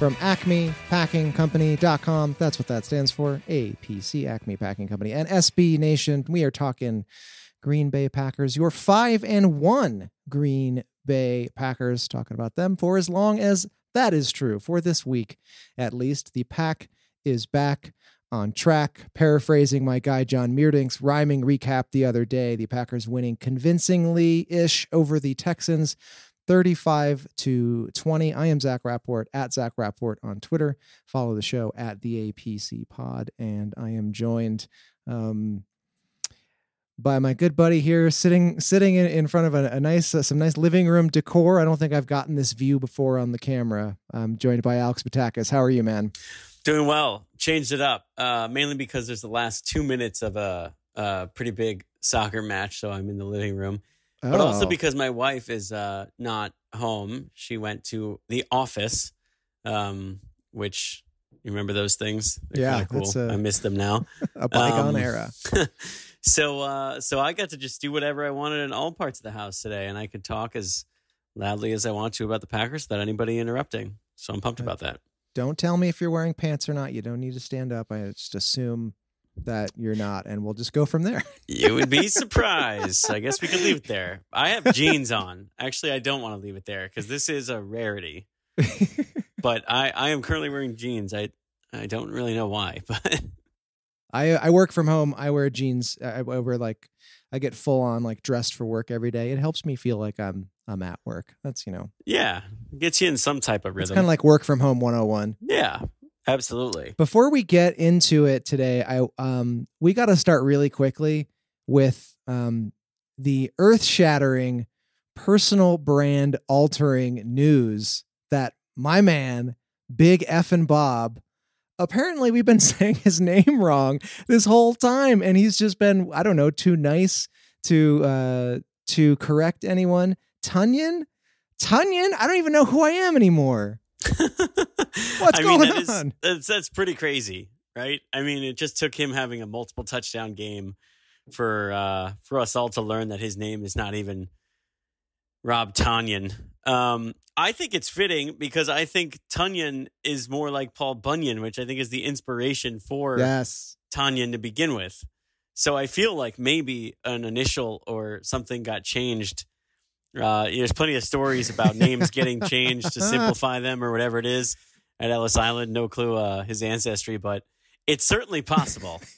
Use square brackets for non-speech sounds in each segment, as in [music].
from Acme Packing acmepackingcompany.com. That's what that stands for. APC, Acme Packing Company. And SB Nation, we are talking Green Bay Packers, your five and one Green Bay Packers, talking about them for as long as that is true. For this week, at least, the pack is back on track. Paraphrasing my guy John Meerdink's rhyming recap the other day, the Packers winning convincingly ish over the Texans. 35 to 20. I am Zach Rapport at Zach Rapport on Twitter. Follow the show at the APC Pod. And I am joined um, by my good buddy here, sitting sitting in, in front of a, a nice uh, some nice living room decor. I don't think I've gotten this view before on the camera. I'm joined by Alex Batakis. How are you, man? Doing well. Changed it up uh, mainly because there's the last two minutes of a, a pretty big soccer match, so I'm in the living room but Oh. also because my wife is uh, not home. She went to the office, um, which you remember those things? They're Yeah, cool. uh, I miss them now. [laughs] a bygone Um, era. [laughs] so, uh, so I got to just do whatever I wanted in all parts of the house today, and I could talk as loudly as I want to about the Packers without anybody interrupting. So I'm pumped about that. Don't tell me if you're wearing pants or not. You don't need to stand up. I just assume that you're not, and we'll just go from there. [laughs] You would be surprised. I guess we could leave it there. I have jeans on. Actually, I don't want to leave it there because this is a rarity. [laughs] But I, I am currently wearing jeans. I I don't really know why, [laughs] but I I work from home. I wear jeans. I, I wear like I get full on like dressed for work every day. It helps me feel like I'm I'm at work. That's you know yeah, gets you in some type of it's rhythm. kind of like work from home 101. yeah, absolutely. Before we get into it today, I um we got to start really quickly with um the earth-shattering personal brand altering news that my man Big F and Bob apparently we've been [laughs] saying his name wrong this whole time and he's just been I don't know too nice to uh to correct anyone. Tunyon? Tunyon? I don't even know who I am anymore. [laughs] What's I mean, going that is- on? that's that's pretty crazy, right? I mean, it just took him having a multiple touchdown game for uh, for us all to learn that his name is not even Rob Tanyan. Um, I think it's fitting because I think Tunyon is more like Paul Bunyan, which I think is the inspiration for Yes. Tanyan to begin with. So I feel like maybe an initial or something got changed. Uh, there's plenty of stories about names getting changed to simplify them or whatever it is at Ellis Island. No clue uh, his ancestry, but it's certainly possible. [laughs]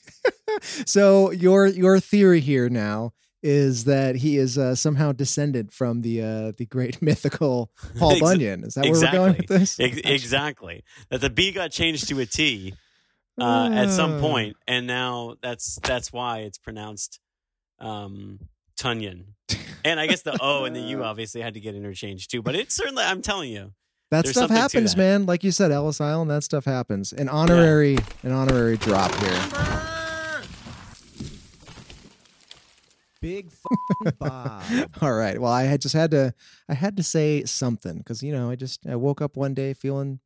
So your your theory here now is that he is uh, somehow descended from the uh, the great [laughs] mythical Paul Bunyan. Is that where we're going with this? Ex- exactly. That the B got changed to a T uh, at some point, and now that's that's why it's pronounced um, Tunyon. [laughs] And I guess the O and the U obviously had to get interchanged too. But it's certainly, I'm telling you, That There's stuff happens, that. man. Like you said, Ellis Island, that stuff happens. An honorary an honorary drop here. Big f***ing [laughs] Bob. All right. Well, I had just had to I had to say something because you know I just I woke up one day feeling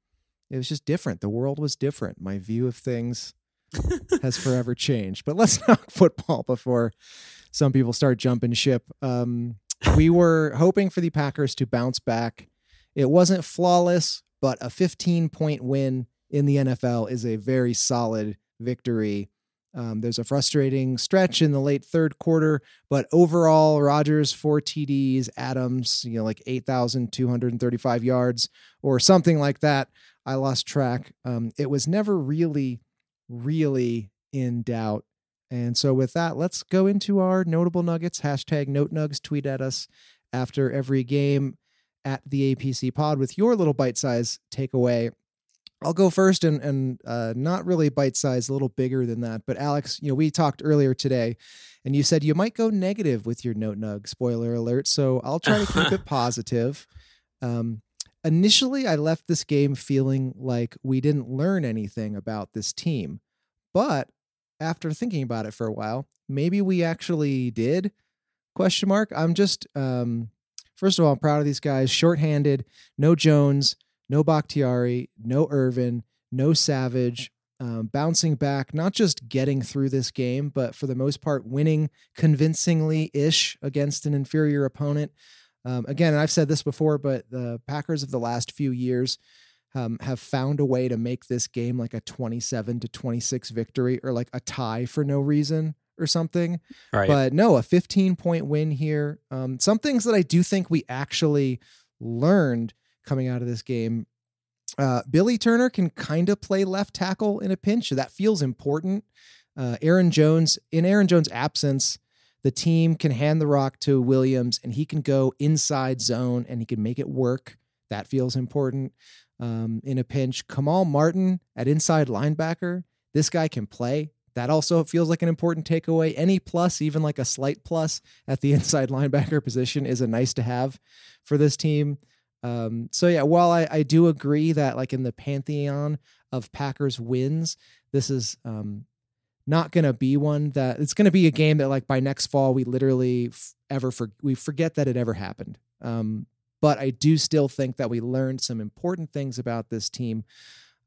it was just different. The world was different. My view of things [laughs] has forever changed. But let's [laughs] talk football before some people start jumping ship. Um, we [laughs] were hoping for the Packers to bounce back. It wasn't flawless, but a 15 point win in the NFL is a very solid victory. Um, there's a frustrating stretch in the late third quarter, but overall, Rodgers four TDs, Adams, you know, like 8,235 yards or something like that. I lost track. Um, it was never really, really in doubt. And so, with that, let's go into our notable nuggets. Hashtag note nugs. Tweet at us after every game at the APC pod with your little bite size takeaway. I'll go first and and uh, not really bite size, a little bigger than that. But Alex, you know, we talked earlier today, and you said you might go negative with your note nug. Spoiler alert. So I'll try to keep it [laughs] positive. Um, initially, I left this game feeling like we didn't learn anything about this team, but after thinking about it for a while, maybe we actually did. Question mark. I'm just um, first of all, I'm proud of these guys. Shorthanded, no Jones no Bakhtiari, no Irvin, no Savage, um, bouncing back, not just getting through this game, but for the most part, winning convincingly ish against an inferior opponent. Um, again, I've said this before, but the Packers of the last few years um, have found a way to make this game like a 27 to 26 victory or like a tie for no reason or something. Right. But no, a 15 point win here. Um, some things that I do think we actually learned coming out of this game. Uh, Billy Turner can kind of play left tackle in a pinch. That feels important. Uh, Aaron Jones, in Aaron Jones' absence, the team can hand the rock to Williams and he can go inside zone and he can make it work. That feels important. Um, in a pinch, Kamal Martin at inside linebacker, this guy can play. That also feels like an important takeaway. Any plus, even like a slight plus at the [laughs] inside linebacker position, is a nice to have for this team. Um, so yeah, while I, I do agree that like in the pantheon of Packers wins, this is um, not going to be one that it's going to be a game that like by next fall we literally f- ever for we forget that it ever happened. Um, but I do still think that we learned some important things about this team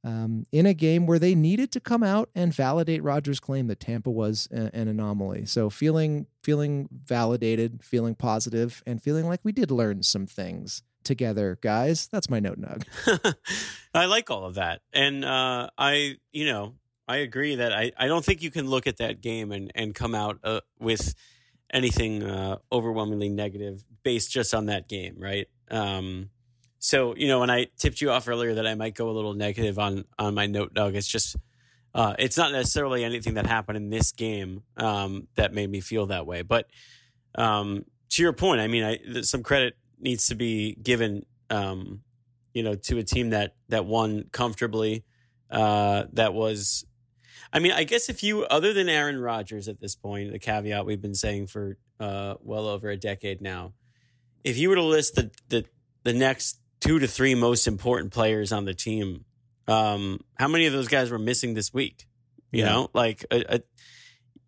um, in a game where they needed to come out and validate Rodgers' claim that Tampa was a, an anomaly. So feeling feeling validated, feeling positive, and feeling like we did learn some things together, guys. That's my note nug. [laughs] I like all of that. And uh, I, you know, I agree that I, I don't think you can look at that game and, and come out uh, with anything uh, overwhelmingly negative based just on that game, right? Um, so, you know, when I tipped you off earlier that I might go a little negative on on my note nug, it's just uh, it's not necessarily anything that happened in this game um, that made me feel that way. But um, to your point, I mean, I, some credit needs to be given, um, you know, to a team that that won comfortably. Uh, that was, I mean, I guess if you, other than Aaron Rodgers at this point, the caveat we've been saying for uh, well over a decade now, if you were to list the the the next two to three most important players on the team, um, how many of those guys were missing this week? You Yeah. know, like a, a,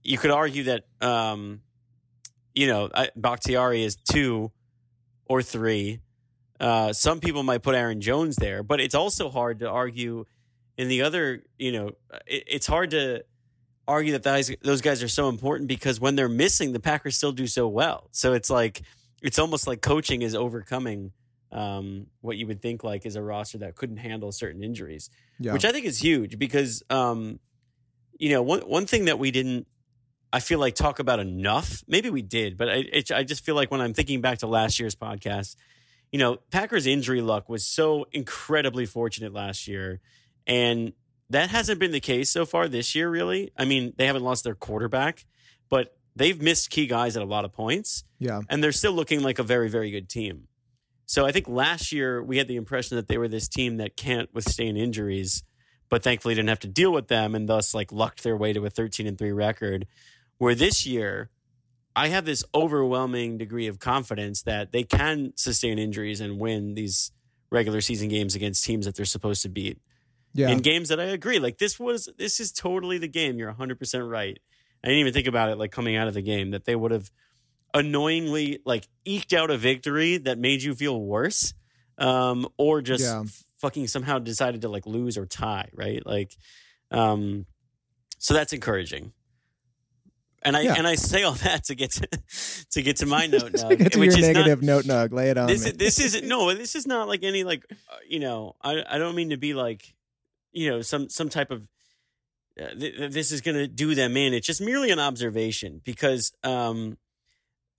you could argue that, um, you know, I, Bakhtiari is two or three. Uh, some people might put Aaron Jones there, but it's also hard to argue in the other, you know, it, it's hard to argue that those, those guys are so important because when they're missing, the Packers still do so well. So it's like, it's almost like coaching is overcoming um, what you would think like is a roster that couldn't handle certain injuries Yeah. which I think is huge because, um, you know, one one thing that we didn't, I feel like talk about enough. Maybe we did, but I it, I just feel like when I'm thinking back to last year's podcast, you know, Packers injury luck was so incredibly fortunate last year, and that hasn't been the case so far this year. Really, I mean, they haven't lost their quarterback, but they've missed key guys at a lot of points yeah. and they're still looking like a very very good team. So I think last year we had the impression that they were this team that can't withstand injuries, but thankfully didn't have to deal with them and thus like lucked their way to a 13 and 3 record. Where this year I have this overwhelming degree of confidence that they can sustain injuries and win these regular season games against teams that they're supposed to beat Yeah. in games that I agree. Like this was this is totally the game. You're 100% right. I didn't even think about it like coming out of the game that they would have annoyingly like eked out a victory that made you feel worse um or just Yeah. fucking somehow decided to like lose or tie, right? Like um so that's encouraging. And I Yeah. and I say all [laughs] that to get to, to get to my [laughs] note Get to which your is not- negative note nug. Lay it on this me. is, this is no this is not like any like uh, you know I I don't mean to be like you know some some type of uh, th- th- this is going to do them in. It's just merely an observation because um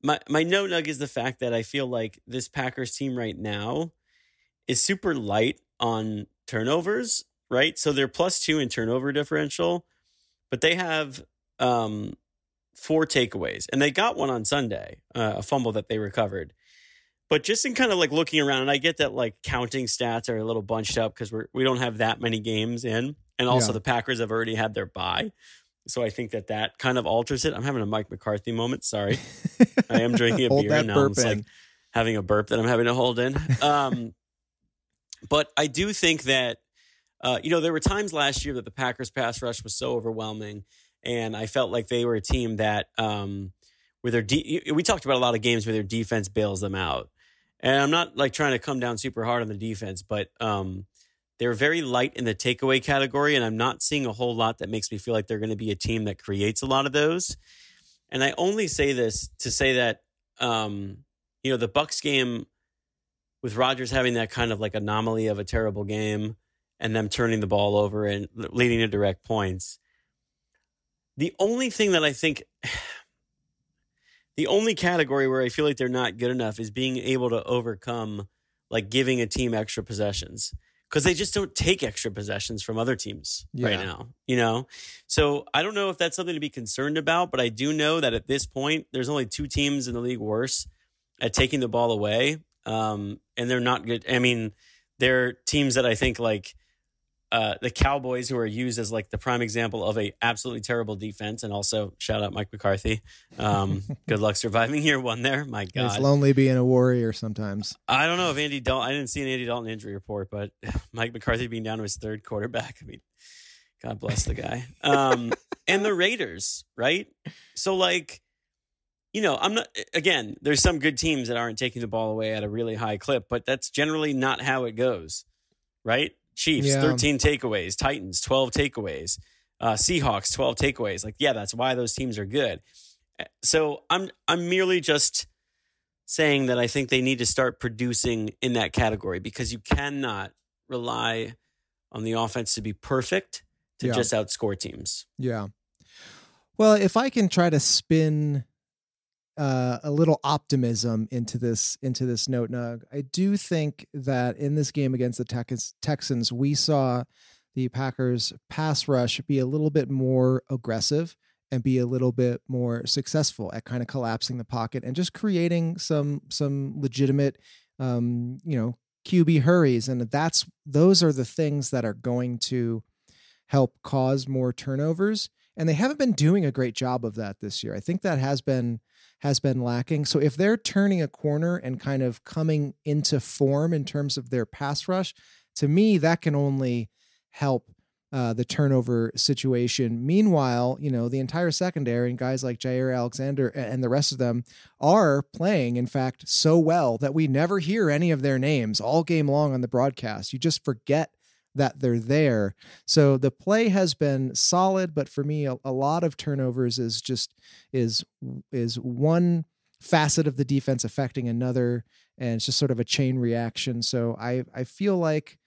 my my note nug is the fact that I feel like this Packers team right now is super light on turnovers right? So they're plus 2 in turnover differential but they have um four takeaways. And they got one on Sunday uh, a fumble that they recovered but just in kind of like looking around, and I get that like counting stats are a little bunched up because we're we don't have that many games in, and also Yeah. the Packers have already had their bye, so I think that that kind of alters it. I'm having a Mike McCarthy moment. Sorry, I am drinking a [laughs] beer and now I'm like having a burp that I'm having to hold in. [laughs] Um, but I do think that uh, you know there were times last year that the Packers pass rush was so overwhelming, and I felt like they were a team that um, where their de- we talked about a lot of games where their defense bails them out. And I'm not like trying to come down super hard on the defense, but um, they're very light in the takeaway category, and I'm not seeing a whole lot that makes me feel like they're going to be a team that creates a lot of those. And I only say this to say that um, you know the Bucks game with Rodgers having that kind of like anomaly of a terrible game and them turning the ball over and leading to direct points. The only thing that I think the only category where I feel like they're not good enough is being able to overcome like giving a team extra possessions because they just don't take extra possessions from other teams right now, you know? So I don't know if that's something to be concerned about, but I do know that at this point, there's only two teams in the league worse at taking the ball away. Um, and they're not good. I mean, they're teams that I think like uh, the Cowboys, who are used as like the prime example of a absolutely terrible defense, and also shout out Mike McCarthy. Um, [laughs] good luck surviving year one there. My God, It's lonely being a warrior sometimes. I don't know if Andy Dalton. I didn't see an Andy Dalton injury report, but [laughs] Mike McCarthy being down to his third quarterback. I mean, God bless the guy. Um, [laughs] and the Raiders, right? So like, you know, I'm not. Again, there's some good teams that aren't taking the ball away at a really high clip, but that's generally not how it goes, right? Chiefs, Yeah. 13 takeaways. Titans, 12 takeaways. Uh, Seahawks, 12 takeaways. Like, yeah, that's why those teams are good. So I'm I'm merely just saying that I think they need to start producing in that category because you cannot rely on the offense to be perfect to Yeah. just outscore teams. Yeah. Well, if I can try to spin uh, a little optimism into this into this note nug, I do think that in this game against the Tex- Texans, we saw the Packers pass rush be a little bit more aggressive and be a little bit more successful at kind of collapsing the pocket and just creating some some legitimate um, you know QB hurries. And that's those are the things that are going to help cause more turnovers. And they haven't been doing a great job of that this year. I think that has been has been lacking. So if they're turning a corner and kind of coming into form in terms of their pass rush, to me that can only help uh, the turnover situation. Meanwhile, you know the entire secondary and guys like Jaire Alexander and the rest of them are playing, in fact, so well that we never hear any of their names all game long on the broadcast. You just forget that they're there. So the play has been solid, but for me, a, a lot of turnovers is just is is one facet of the defense affecting another, and it's just sort of a chain reaction. So I I feel like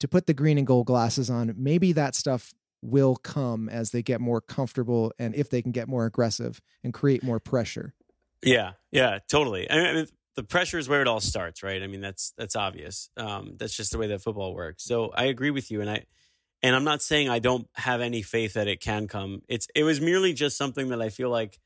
to put the green and gold glasses on, maybe that stuff will come as they get more comfortable and if they can get more aggressive and create more pressure. Yeah, yeah, totally. I mean, the pressure is where it all starts, right? I mean, that's that's obvious. Um, that's just the way that football works. So I agree with you, and I and I'm not saying I don't have any faith that it can come. It's it was merely just something that I feel like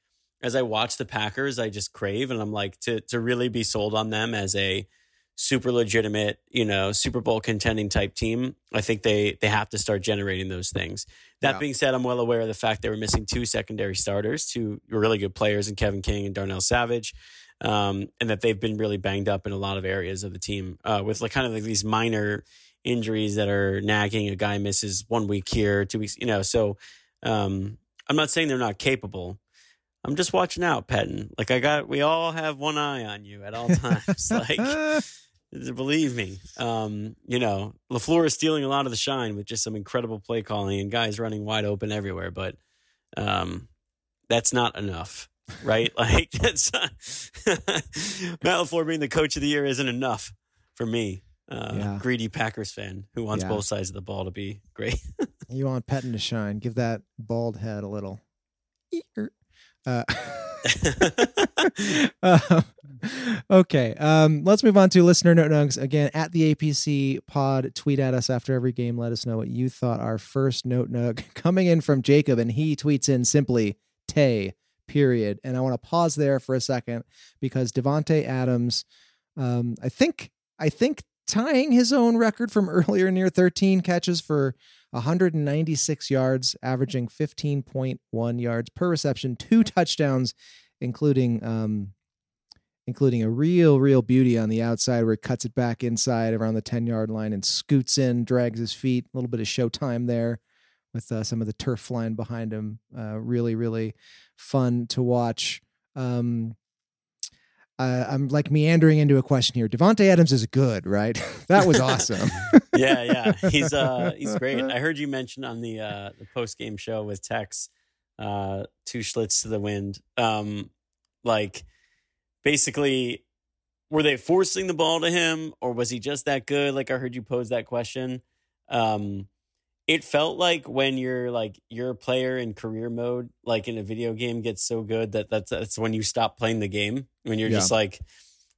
as I watch the Packers, I just crave, and I'm like to to really be sold on them as a super legitimate, you know, Super Bowl contending type team. I think they they have to start generating those things. That Yeah. being said, I'm well aware of the fact they were missing two secondary starters, two really good players in Kevin King and Darnell Savage, um, and that they've been really banged up in a lot of areas of the team uh, with like kind of like these minor injuries that are nagging. A guy misses one week here, two weeks, you know. So um, I'm not saying they're not capable. I'm just watching out, Pettine. Like I got, we all have one eye on you at all [laughs] times. like [laughs] believe me, um, you know, LaFleur is stealing a lot of the shine with just some incredible play calling and guys running wide open everywhere. But um, that's not enough, right? [laughs] like that's [laughs] not, being the coach of the year isn't enough for me. Uh, Yeah. Greedy Packers fan who wants Yeah. both sides of the ball to be great. [laughs] You want Pettine to shine. Give that bald head a little. Uh, uh, okay. Um, let's move on to listener note nugs. Again, at the APC pod, tweet at us after every game. Let us know what you thought. Our first note nug coming in from Jacob, and he tweets in simply Tay, period. And I want to pause there for a second because Davante Adams, um, I think, I think tying his own record from [laughs] earlier near 13 catches for 196 yards, averaging 15.1 yards per reception, two touchdowns, including um, including a real, real beauty on the outside where he cuts it back inside around the 10 yard line and scoots in, drags his feet. A little bit of showtime there with uh, some of the turf flying behind him. Uh, really, really fun to watch. Um, uh, I'm like meandering into a question here. Davante Adams is good, right? [laughs] that was awesome. [laughs] yeah, yeah, he's uh he's great. I [laughs] heard you mention on the uh the post game show with Tex, uh, two schlitz to the wind. Um, like basically, were they forcing the ball to him, or was he just that good? Like I heard you pose that question. Um, it felt like when you're like you're a player in career mode, like in a video game, gets so good that that's that's when you stop playing the game. When you're Yeah. just like,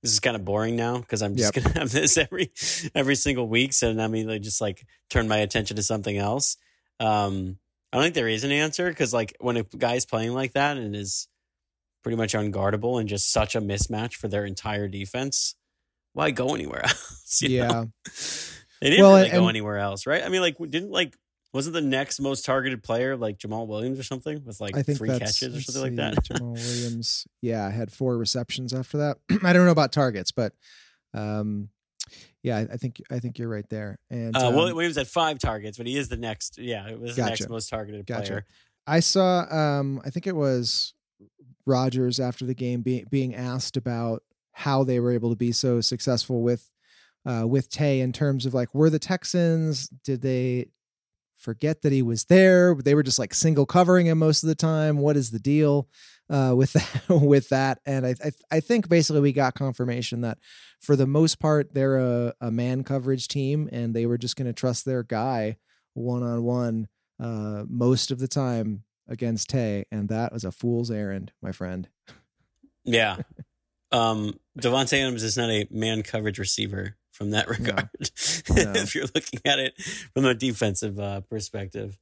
this is kind of boring now because I'm just Yep. gonna [laughs] have this every every single week. So I mean, like just like turn my attention to something else. Um, I don't think there is an answer because like when a guy's playing like that and is pretty much unguardable and just such a mismatch for their entire defense, why go anywhere [laughs] else? you know? [laughs] They didn't Well, really go anywhere else, right? I mean, like, didn't like wasn't the next most targeted player like Jamaal Williams or something with like three catches or something like that? Jamaal Williams, yeah, had four receptions after that. [clears throat] I don't know about targets, but um, yeah, I, I think I think you're right there. And Uh, um, Williams had five targets, but he is the next. Yeah, it was the next most targeted Gotcha. player. I saw, um, I think it was Rodgers after the game being being asked about how they were able to be so successful with uh, with Tay in terms of like were the Texans did they forget that he was there? They were just like single covering him most of the time. What is the deal uh, with that? [laughs] with that? And I, I I think basically we got confirmation that for the most part they're a, a man coverage team and they were just going to trust their guy one on one most of the time against Tay, and that was a fool's errand, my friend. Yeah. Um, Davante Adams is not a man coverage receiver from that [laughs] regard. No. if you're looking at it from a defensive uh, perspective.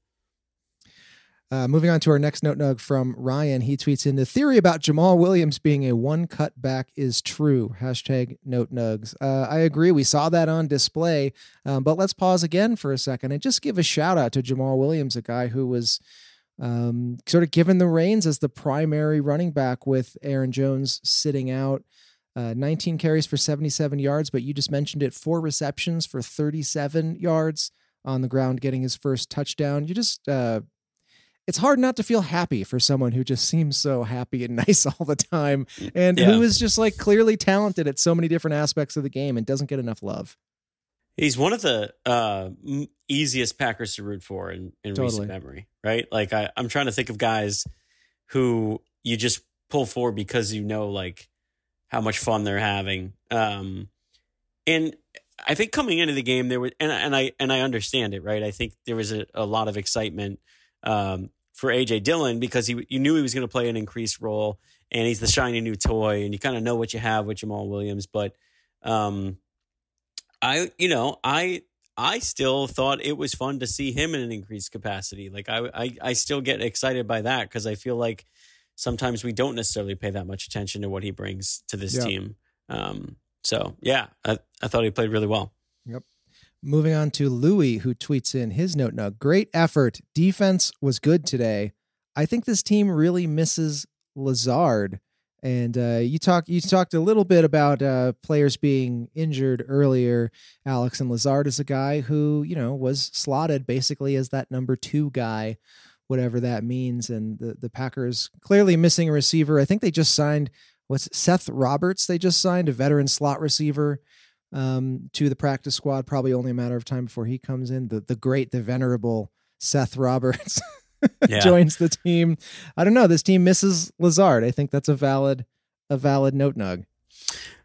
Uh, moving on to our next note nug from Ryan. He tweets in the theory about Jamaal Williams being a one cut back is true. Hashtag note nugs. Uh, I agree. We saw that on display. Um, but let's pause again for a second and just give a shout out to Jamaal Williams, a guy who was um, sort of given the reins as the primary running back with Aaron Jones sitting out. Uh, 19 carries for 77 yards, but you just mentioned it four receptions for 37 yards on the ground, getting his first touchdown. You just, uh, it's hard not to feel happy for someone who just seems so happy and [laughs] nice all the time and Yeah. who is just like clearly talented at so many different aspects of the game and doesn't get enough love. He's one of the uh, easiest Packers to root for in, in Totally. recent memory, right? Like I, I'm trying to think of guys who you just pull for because you know like how much fun they're having. Um, and I think coming into the game there was, and and I and I understand it, right? I think there was a, a lot of excitement um, for AJ Dillon because he you knew he was going to play an increased role, and he's the shiny new toy, and you kind of know what you have with Jamaal Williams, but. Um, I you know I I still thought it was fun to see him in an increased capacity. Like I I, I still get excited by that because I feel like sometimes we don't necessarily pay that much attention to what he brings to this Yeah. team. Um, so yeah, I, I thought he played really well. Yep. Moving on to Louis, who tweets in his note now. Great effort. Defense was good today. I think this team really misses Lazard. And uh, you talk you talked a little bit about uh, players being injured earlier. Alex and Lazard is a guy who you know was slotted basically as that number two guy, whatever that means. And the the Packers clearly missing a receiver. I think they just signed what's it, Seth Roberts. They just signed a veteran slot receiver um, to the practice squad. Probably only a matter of time before he comes in. The the great, the venerable Seth Roberts. [laughs] Yeah. joins the team. I don't know. This team misses Lazard. I think that's a valid a valid note nug.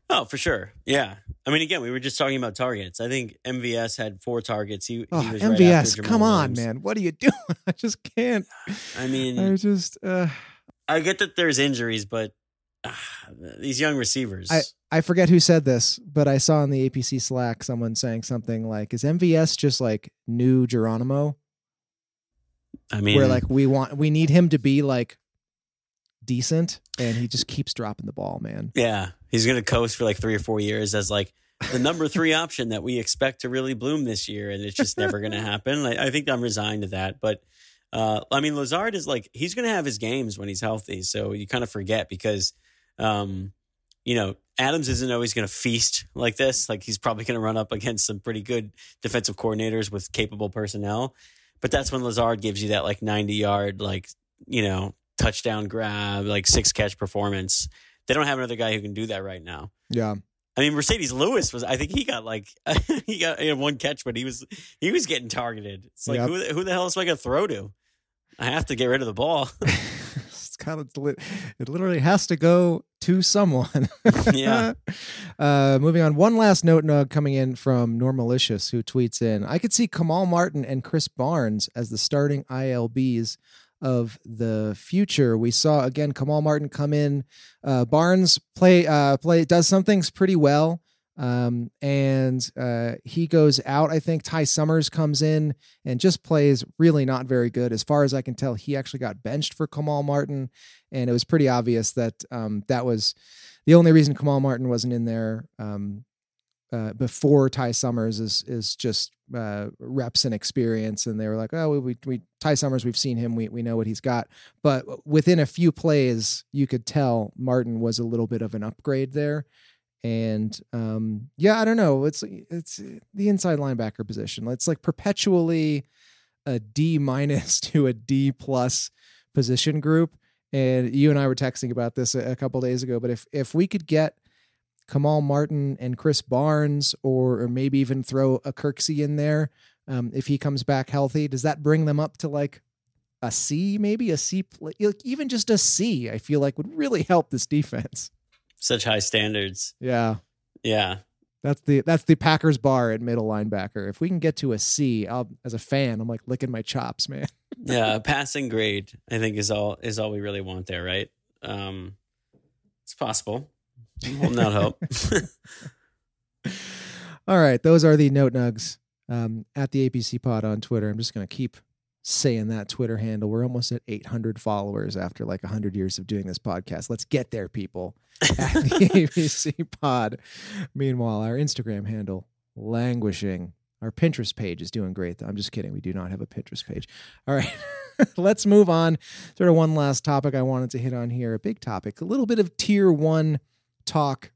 Oh, for sure. Yeah. I mean, again, we were just talking about targets. I think MVS had four targets. He, Oh, he was right MVS, after come on, Williams. man. What are you [laughs] doing? I just can't. I mean, I just uh I get that there's injuries, but ah, these young receivers. I I forget who said this, but I saw in the APC Slack someone saying something like, "Is MVS just like new Geronimo?" I mean, Where like we want we need him to be like decent, and he just keeps dropping the ball, man. yeah, he's going to coast for like three or four years as like the number [laughs] three option that we expect to really bloom this year, and it's just never going [laughs] to happen. Like, I think I'm resigned to that, but. Uh, I mean, Lazard is like he's going to have his games when he's healthy, so you kind of forget because, um, you know, Adams isn't always going to feast like this. Like he's probably going to run up against some pretty good defensive coordinators with capable personnel, but that's when Lazard gives you that like 90 yard, like you know, touchdown grab, like six catch performance. They don't have another guy who can do that right now. Yeah, I mean, Marcedes Lewis was. I think he got like [laughs] he got he one catch, but he was he was getting targeted. It's like Yep. who who the hell is I going to throw to? I have to get rid of the ball. [laughs] it's kind of it literally has to go to someone. [laughs] Yeah. Uh, moving on. One last note nug coming in from Normalicious, who tweets in: I could see Kamal Martin and Krys Barnes as the starting ILBs of the future. We saw again Kamal Martin come in. Uh, Barnes play uh, play does some things pretty well. Um, and uh, he goes out. I think Ty Summers comes in and just plays really not very good. As far as I can tell, he actually got benched for Kamal Martin, and it was pretty obvious that um, that was the only reason Kamal Martin wasn't in there um, uh, before Ty Summers is is just uh, reps and experience. And they were like, oh, we, we, we Ty Summers, we've seen him, we we know what he's got. But within a few plays, you could tell Martin was a little bit of an upgrade there. And um, yeah, I don't know. It's it's the inside linebacker position. It's like perpetually a D minus [laughs] to a D plus position group. And you and I were texting about this a, a couple days ago. But if if we could get Kamal Martin and Krys Barnes, or or maybe even throw a Kirksey in there, um, if he comes back healthy, does that bring them up to like a C, maybe a C, like, even just a C? I feel like would really help this defense. Such high standards. Yeah, Yeah. that's the that's the Packers bar at middle linebacker. If we can get to a C, I'll, as a fan, I'm like licking my chops, man. [laughs] Yeah, passing grade, I think is all is all we really want there, right? Um it's possible. I'm holding out hope. All right, those are the note nugs um, at the APC Pod on Twitter. I'm just going to keep saying that Twitter handle. We're almost at 800 followers after like 100 years of doing this podcast. Let's get there, people. [laughs] At the APC Pod. Meanwhile, our Instagram handle languishing. Our Pinterest page is doing great. I'm just kidding. We do not have a Pinterest page. All right. [laughs] Let's move on. Sort of one last topic I wanted to hit on here. A big topic, a little bit of tier one talk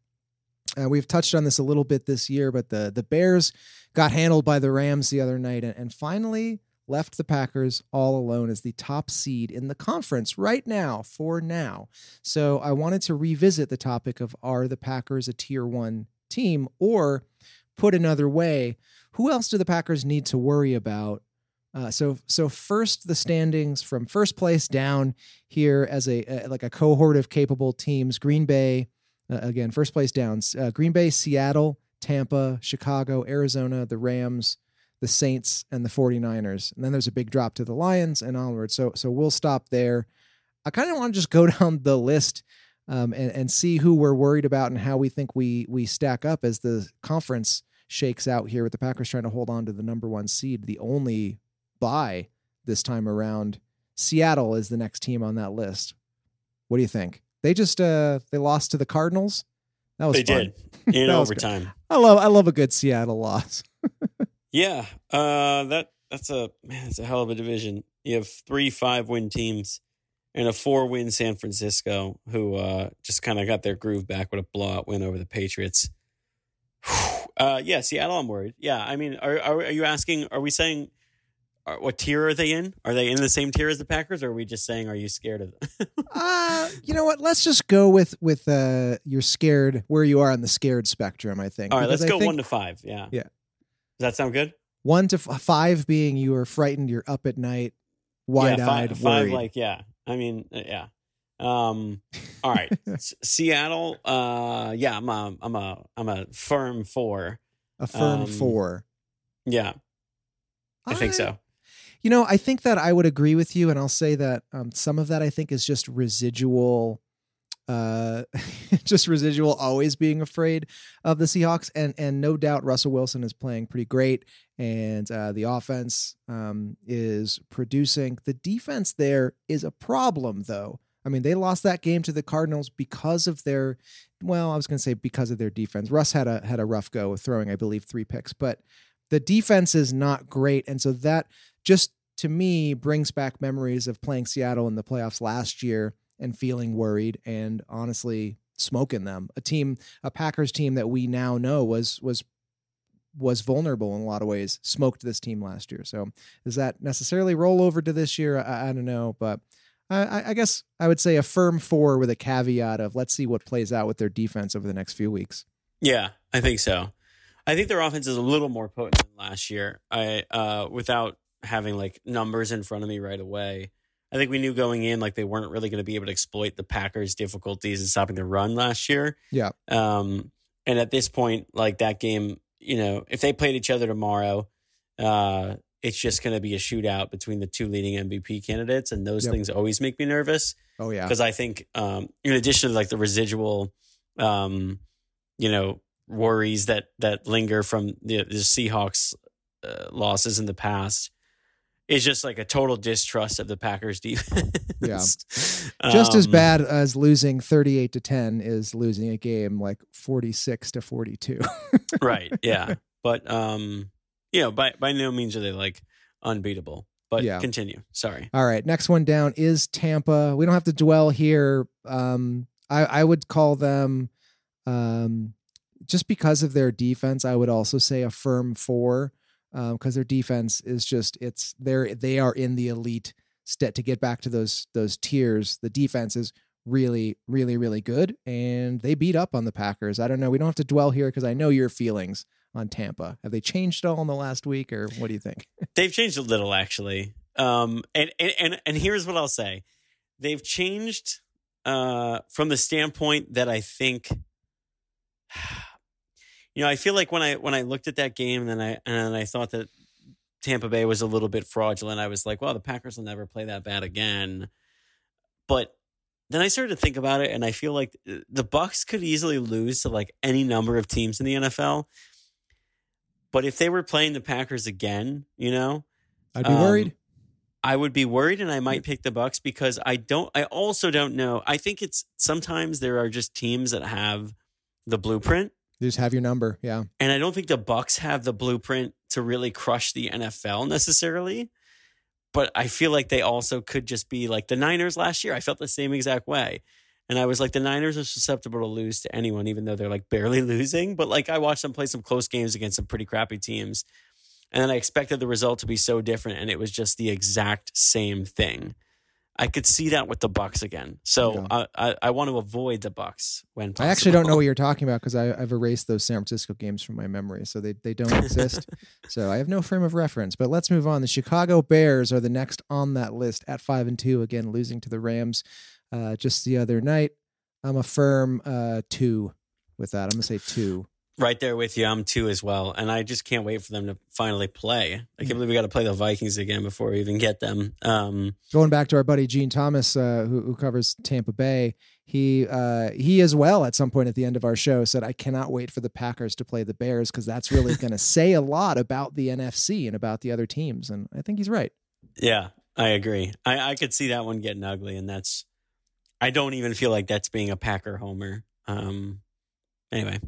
uh, we've touched on this a little bit this year, but the the Bears got handled by the Rams the other night and, and finally left the Packers all alone as the top seed in the conference right now for now. So I wanted to revisit the topic of are the Packers a tier one team or put another way, who else do the Packers need to worry about? Uh, so so first the standings from first place down here as a, a like a cohort of capable teams. Green Bay, uh, again, first place down. Uh, Green Bay, Seattle, Tampa, Chicago, Arizona, the Rams, the Saints, and the 49ers. And then there's a big drop to the Lions and onward. So so we'll stop there. I kind of want to just go [laughs] down the list um, and, and see who we're worried about and how we think we we stack up as the conference shakes out here with the Packers trying to hold on to the number one seed, the only bye this time around. Seattle is the next team on that list. What do you think? They just uh they lost to the Cardinals. That was they fun. did in [laughs] was good. overtime. I love I love a good Seattle loss. [laughs] Yeah, uh, that that's a man. It's a hell of a division. You have three five win teams and a four win San Francisco, who uh, just kind of got their groove back with a blowout win over the Patriots. [sighs] Uh, yeah, Seattle. I'm worried. Yeah, I mean, are are, are you asking? Are we saying? Are, what tier are they in? Are they in the same tier as the Packers, or are we just saying, are you scared of them? [laughs] uh, you know what? Let's just go with with uh you're scared where you are on the scared spectrum, I think. All right, Because let's I go think one to five. Yeah. Yeah. Does that sound good? one to f- five being you are frightened, you're up at night, wide yeah, eyed, five, five worried. like yeah. I mean, uh, yeah. Um, all right, [laughs] S- Seattle. Uh, yeah, I'm a, I'm a, I'm a firm four. a firm um, four. Yeah, I think so. You know, I think that I would agree with you, and I'll say that um, some of that I think is just residual, uh, [laughs] just residual always being afraid of the Seahawks, and and no doubt Russell Wilson is playing pretty great, and uh, the offense um, is producing. The defense there is a problem, though. I mean, they lost that game to the Cardinals because of their, well, I was going to say because of their defense. Russ had a had a rough go with throwing, I believe, three picks, but the defense is not great, and so that just to me brings back memories of playing Seattle in the playoffs last year and feeling worried and honestly smoking them. A team, a Packers team that we now know was was was vulnerable in a lot of ways, smoked this team last year. So does that necessarily roll over to this year? I, I don't know, but I, I guess I would say a firm four with a caveat of let's see what plays out with their defense over the next few weeks. Yeah, I think so. I think their offense is a little more potent than last year. I uh, without having like numbers in front of me right away. I think we knew going in like they weren't really going to be able to exploit the Packers' difficulties in stopping the run last year. Yeah. Um, and at this point, like that game, you know, if they played each other tomorrow, uh, it's just going to be a shootout between the two leading MVP candidates, and those Yep. things always make me nervous Oh yeah. because I think, um, in addition to like the residual, um, you know, worries that that linger from the, the Seahawks uh, losses in the past, is just like a total distrust of the Packers defense. Yeah. [laughs] Just as Um, bad as losing 38 to 10 is losing a game like 46 to 42. [laughs] right? Yeah, but um, you know, by by no means are they like unbeatable. But Yeah. continue. Sorry. All right, next one down is Tampa. We don't have to dwell here. Um, I, I would call them, um, just because of their defense. I would also say a firm four, because their defense is just it's they're they are in the elite step to get back to those those tiers. The defense is really really really good, and they beat up on the Packers. I don't know. We don't have to dwell here because I know your feelings on Tampa. Have they changed at all in the last week, or what do you think? [laughs] They've changed a little actually. Um and and and, and here's what I'll say. They've changed uh from the standpoint that I think you know, I feel like when I when I looked at that game and then I and I thought that Tampa Bay was a little bit fraudulent, I was like, well, the Packers will never play that bad again. But then I started to think about it and I feel like the Bucks could easily lose to like any number of teams in the NFL. But if they were playing the Packers again, you know, I'd be Um, worried. I would be worried and I might pick the Bucks because I don't I also don't know. I think it's sometimes there are just teams that have the blueprint Just have your number. Yeah. and I don't think the Bucks have the blueprint to really crush the NFL necessarily. But I feel like they also could just be like the Niners last year. I felt the same exact way. And I was like, the Niners are susceptible to lose to anyone, even though they're like barely [laughs] losing. But like I watched them play some close games against some pretty crappy teams. And then I expected the result to be so different, and it was just the exact same thing. I could see that with the Bucks again. So Yeah. I, I, I want to avoid the Bucks when possible. I actually don't know what you're talking about because I've erased those San Francisco games from my memory, so they, they don't exist. [laughs] so I have no frame of reference. But let's move on. The Chicago Bears are the next on that list at five and two. Again, losing to the Rams uh, just the other night. I'm a firm uh, two with that. I'm gonna say two. Right there with you. I'm two as well. And I just can't wait for them to finally play. I can't believe we got to play the Vikings again before we even get them. Um, Going back to our buddy Gene Thomas, uh, who, who covers Tampa Bay, he uh, he as well at some point at the end of our show said, "I cannot wait for the Packers to play the Bears because that's really going [laughs] to say a lot about the NFC and about the other teams." And I think he's right. yeah, I agree. I, I could see that one getting ugly. And that's, I don't even feel like that's being a Packer homer. Um, anyway,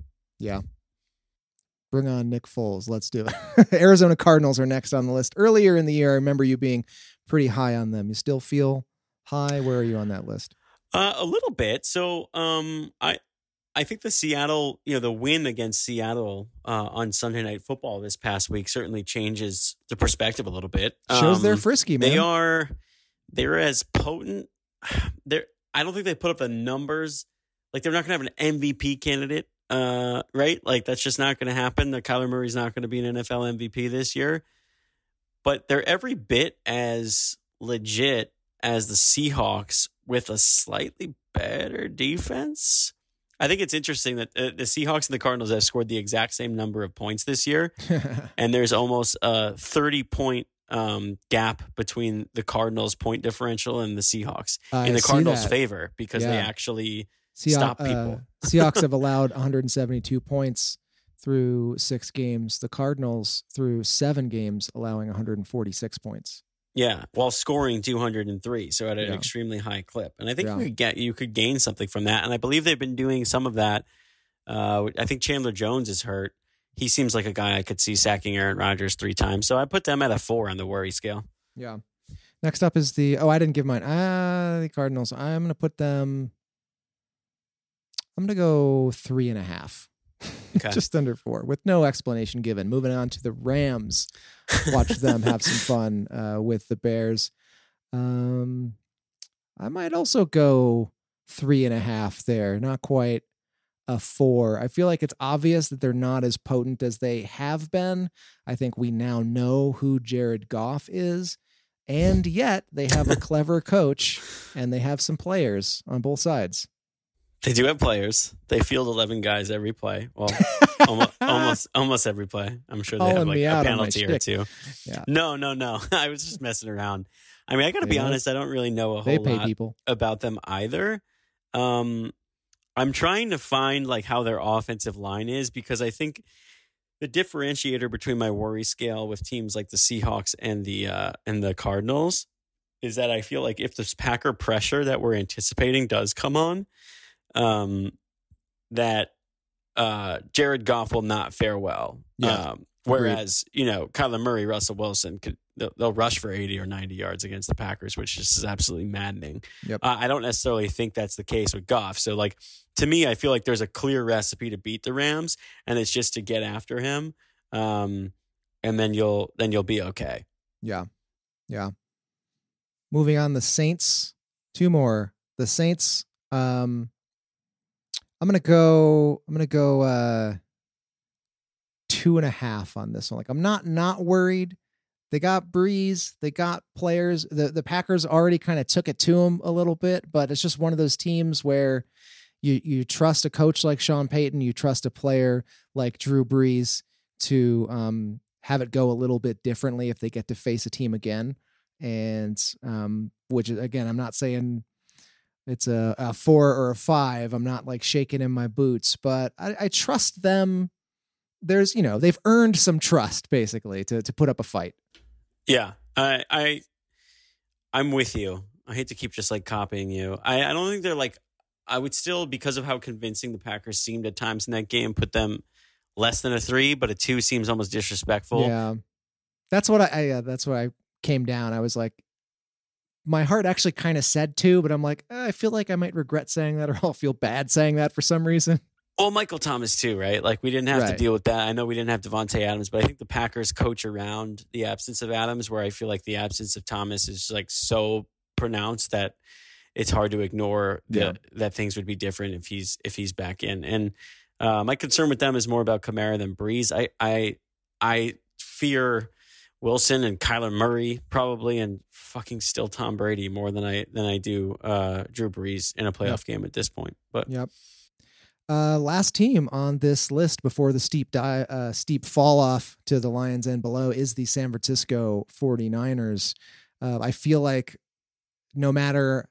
Bring on Nick Foles. Let's do it. [laughs] Arizona Cardinals are next on the list. Earlier in the year, I remember you being pretty high on them. You still feel high? Where are you on that list? uh, a little bit. So um, I, I think the Seattle, you know, the win against Seattle uh, on Sunday Night Football this past week certainly changes the perspective a little bit. Shows they're Um, frisky, man. They are they're as potent. [sighs] They're I don't think they put up the numbers. Like they're not going to have an MVP candidate, uh, right? Like that's just not going to happen. The Kyler Murray's not going to be an NFL MVP this year. But they're every bit as legit as the Seahawks with a slightly better defense. I think it's interesting that uh, the Seahawks and the Cardinals have scored the exact same number of points this year, [laughs] and there's almost a 30 point um, gap between the Cardinals' point differential and the Seahawks I in the Cardinals' that. favor because they actually Seahawks, stop uh. [laughs] Seahawks have [laughs] allowed 172 points through six games. The Cardinals, through seven games, allowing 146 points. Yeah, while scoring 203, so at an Yeah. extremely high clip. And I think Yeah. you could get you could gain something from that. And I believe they've been doing some of that. Uh, I think Chandler Jones is hurt. He seems like a guy I could see sacking Aaron Rodgers three times. So I put them at a four on the worry scale. Yeah. Next up is the oh I didn't give mine. Ah, the Cardinals. I'm gonna put them. I'm gonna go three and a half. Okay. [laughs] Just under four, with no explanation given. Moving on to the Rams. Watch them [laughs] have some fun uh, with the Bears. Um, I might also go three and a half there. Not quite a four. I feel like it's obvious that they're not as potent as they have been. I think we now know who Jared Goff is. And yet they have a [laughs] clever coach and they have some players on both sides. They do have players. They field 11 guys every play. Well, [laughs] almost, almost, almost every play. I'm sure they Calling have like a out on my penalty or two. Yeah. No, no, no. [laughs] I was just messing around. I mean, I got to be Yeah. honest. I don't really know a whole lot people. about them either. Um, I'm trying to find like how their offensive line is because I think the differentiator between my worry scale with teams like the Seahawks and the uh, and the Cardinals is that I feel like if this Packer pressure that we're anticipating does come on, um, that uh, Jared Goff will not fare well. Yeah. Um, whereas you know Kyler Murray, Russell Wilson could they'll, they'll rush for 80 or 90 yards against the Packers, which just is absolutely maddening. Yep. Uh, I don't necessarily think that's the case with Goff. So, like, to me, I feel like there's a clear recipe to beat the Rams, and it's just to get after him, um, and then you'll then you'll be okay. Yeah. Yeah. Moving on, the Saints. Two more. The Saints. Um I'm gonna go I'm gonna go uh two and a half on this one. Like I'm not not worried. They got Brees, they got players. The the Packers already kind of took it to them a little bit, but it's just one of those teams where you you trust a coach like Sean Payton, you trust a player like Drew Brees to um have it go a little bit differently if they get to face a team again. And um, which again, I'm not saying it's a, a four or a five. I'm not like shaking in my boots, but I, I trust them. There's, you know, they've earned some trust basically to to put up a fight. Yeah, I I I'm with you. I hate to keep just like copying you. I, I don't think they're like. I would still, because of how convincing the Packers seemed at times in that game, put them less than a three, but a two seems almost disrespectful. Yeah, that's what I. I uh, that's what I came down. I was like, my heart actually kind of said two, but I'm like, eh, I feel like I might regret saying that, or I'll feel bad saying that for some reason. Well, Michael Thomas too, right? Like we didn't have to deal with that. I know we didn't have Davante Adams, but I think the Packers coach around the absence of Adams, where I feel like the absence of Thomas is like so pronounced that it's hard to ignore the, Yeah. that things would be different if he's if he's back in. And uh, my concern with them is more about Kamara than Brees. I I I fear Wilson and Kyler Murray probably, and fucking still Tom Brady more than I than I do uh, Drew Brees in a playoff game at this point. But Yep. Uh, last team on this list before the steep die, uh, steep fall off to the Lions and below is the San Francisco 49ers. Uh, I feel like no matter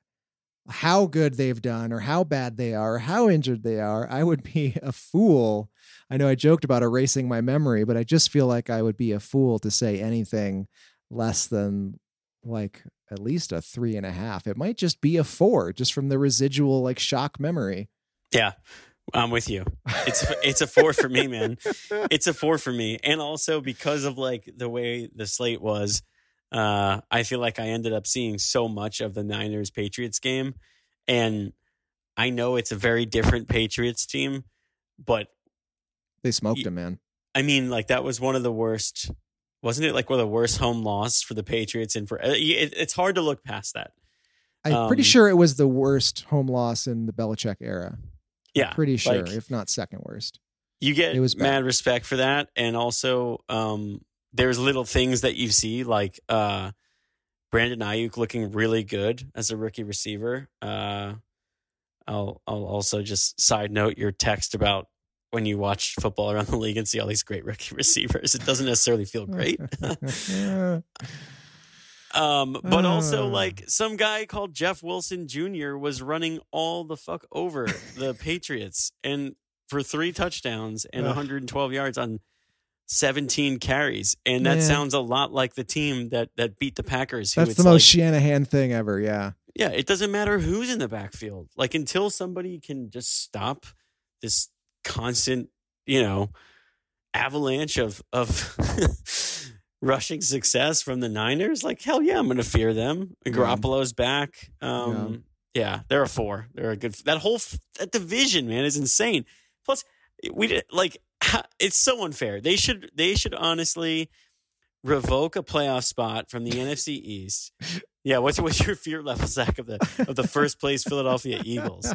how good they've done or how bad they are or how injured they are, I would be [laughs] a fool. I know I joked about erasing my memory, but I just feel like I would be a fool to say anything less than like at least a three and a half. It might just be a four just from the residual like shock memory. Yeah, I'm with you. It's it's a four for me, man. [laughs] It's a four for me, and also because of like the way the slate was, uh, I feel like I ended up seeing so much of the Niners Patriots game, and I know it's a very different Patriots team, but They smoked him, man. I mean, like that was one of the worst. Wasn't it like one of the worst home loss for the Patriots? And for it, it's hard to look past that. I'm pretty Um, sure it was the worst home loss in the Belichick era. Yeah, Pretty sure, like- if not second worst. you get It was bad. mad respect for that and also um there's little things that you see like uh Brandon Aiyuk looking really good as a rookie receiver. Uh, I'll I'll also just side note your text about when you watch football around the league and see all these great rookie [laughs] receivers. It doesn't necessarily feel great. [laughs] Um, but also like some guy called Jeff Wilson Jr. was running all the fuck over the [laughs] Patriots and for three touchdowns and 112 yards on 17 carries. And that Man. sounds a lot like the team that that beat the Packers. Who That's the most like- Shanahan thing ever. Yeah. yeah, it doesn't matter who's in the backfield. Like until somebody can just stop this constant, you know, avalanche of of [laughs] rushing success from the Niners, like hell yeah, I'm going to fear them. Yeah. Garoppolo's back. Um, yeah. they're a four. They're a good. That whole that division, man, is insane. Plus, we did like it's so unfair. They should they should honestly revoke a playoff spot from the [laughs] NFC East. Yeah, what's what's your fear level, Zach, of the of the first place Philadelphia Eagles?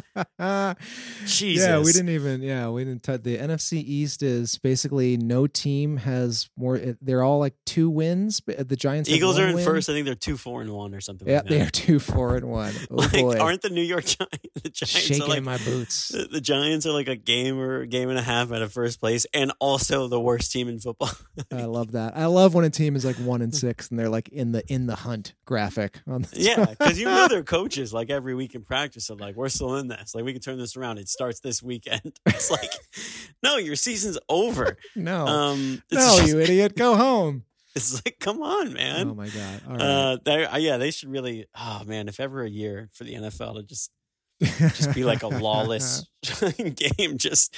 Jesus. [laughs] Yeah, we didn't even. Yeah, we didn't. touch the NFC East is basically no team has more. They're all like two wins. But the Giants. Eagles are in win. first. I think they're two, four, and one or something. Yeah, like that. they are two, four, and one. [laughs] Oh like, boy, aren't the New York Giants? The Giants shaking are like my boots. the, the Giants are like a game or game and a half out of first place, and also the worst team in football. I love that. I love when a team is like one and [laughs] six and they're like in the in the hunt graphic on the yeah, [laughs] because you know their coaches like every week in practice are like, "We're still in this. Like we can turn this around. It starts this weekend." [laughs] It's like, no, your season's over. [laughs] no, Um, no, just- you idiot, go home. It's like, come on, man. Oh my god! All right. Uh, they uh, yeah, they should really. Oh man, if ever a year for the NFL to just just be like a lawless game, just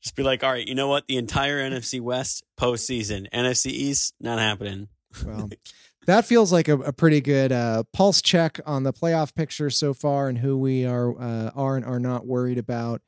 just be like, all right, you know what? The entire NFC West postseason, NFC East, not happening. Well, that feels like a, a pretty good uh, pulse check on the playoff picture so far and who we are uh, are and are not worried about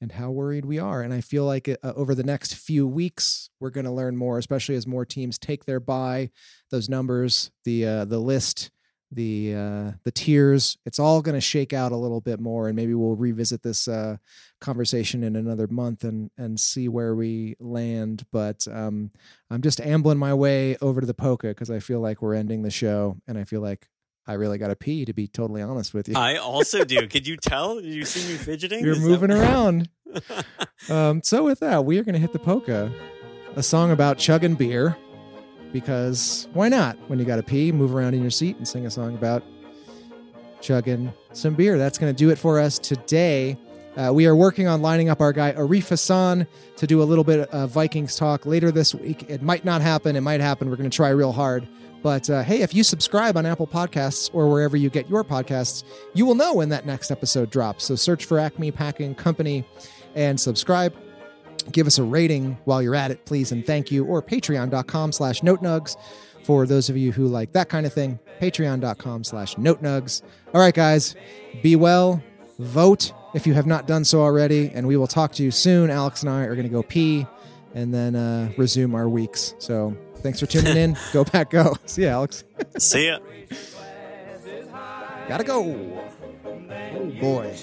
and how worried we are. And I feel like uh, over the next few weeks, we're going to learn more, especially as more teams take their bye. Those numbers, the uh, the list, the uh, the tiers, it's all going to shake out a little bit more, and maybe we'll revisit this uh, conversation in another month and and see where we land. But um, I'm just ambling my way over to the polka because I feel like we're ending the show, and I feel like I really got to pee. To be totally honest with you, I also do. [laughs] Could you tell? Did you see me fidgeting? you're Is moving what- around. [laughs] Um, so with that, we are going to hit the polka, a song about chugging beer, because why not? When you got to pee, move around in your seat and sing a song about chugging some beer. That's going to do it for us today. Uh, we are working on lining up our guy Arif Hassan to do a little bit of Vikings talk later this week. It might not happen. It might happen. We're going to try real hard. But uh, hey, if you subscribe on Apple Podcasts or wherever you get your podcasts, you will know when that next episode drops. So search for Acme Packing Company and subscribe. Give us a rating while you're at it, please, and thank you. Or patreon.com slash notenugs for those of you who like that kind of thing. Patreon.com slash notenugs. All right, guys, be well. Vote if you have not done so already, and we will talk to you soon. Alex and I are going to go pee and then uh, resume our weeks. So thanks for tuning in. [laughs] go back, go. [laughs] See you, Alex. See ya. Gotta go. Oh, boy.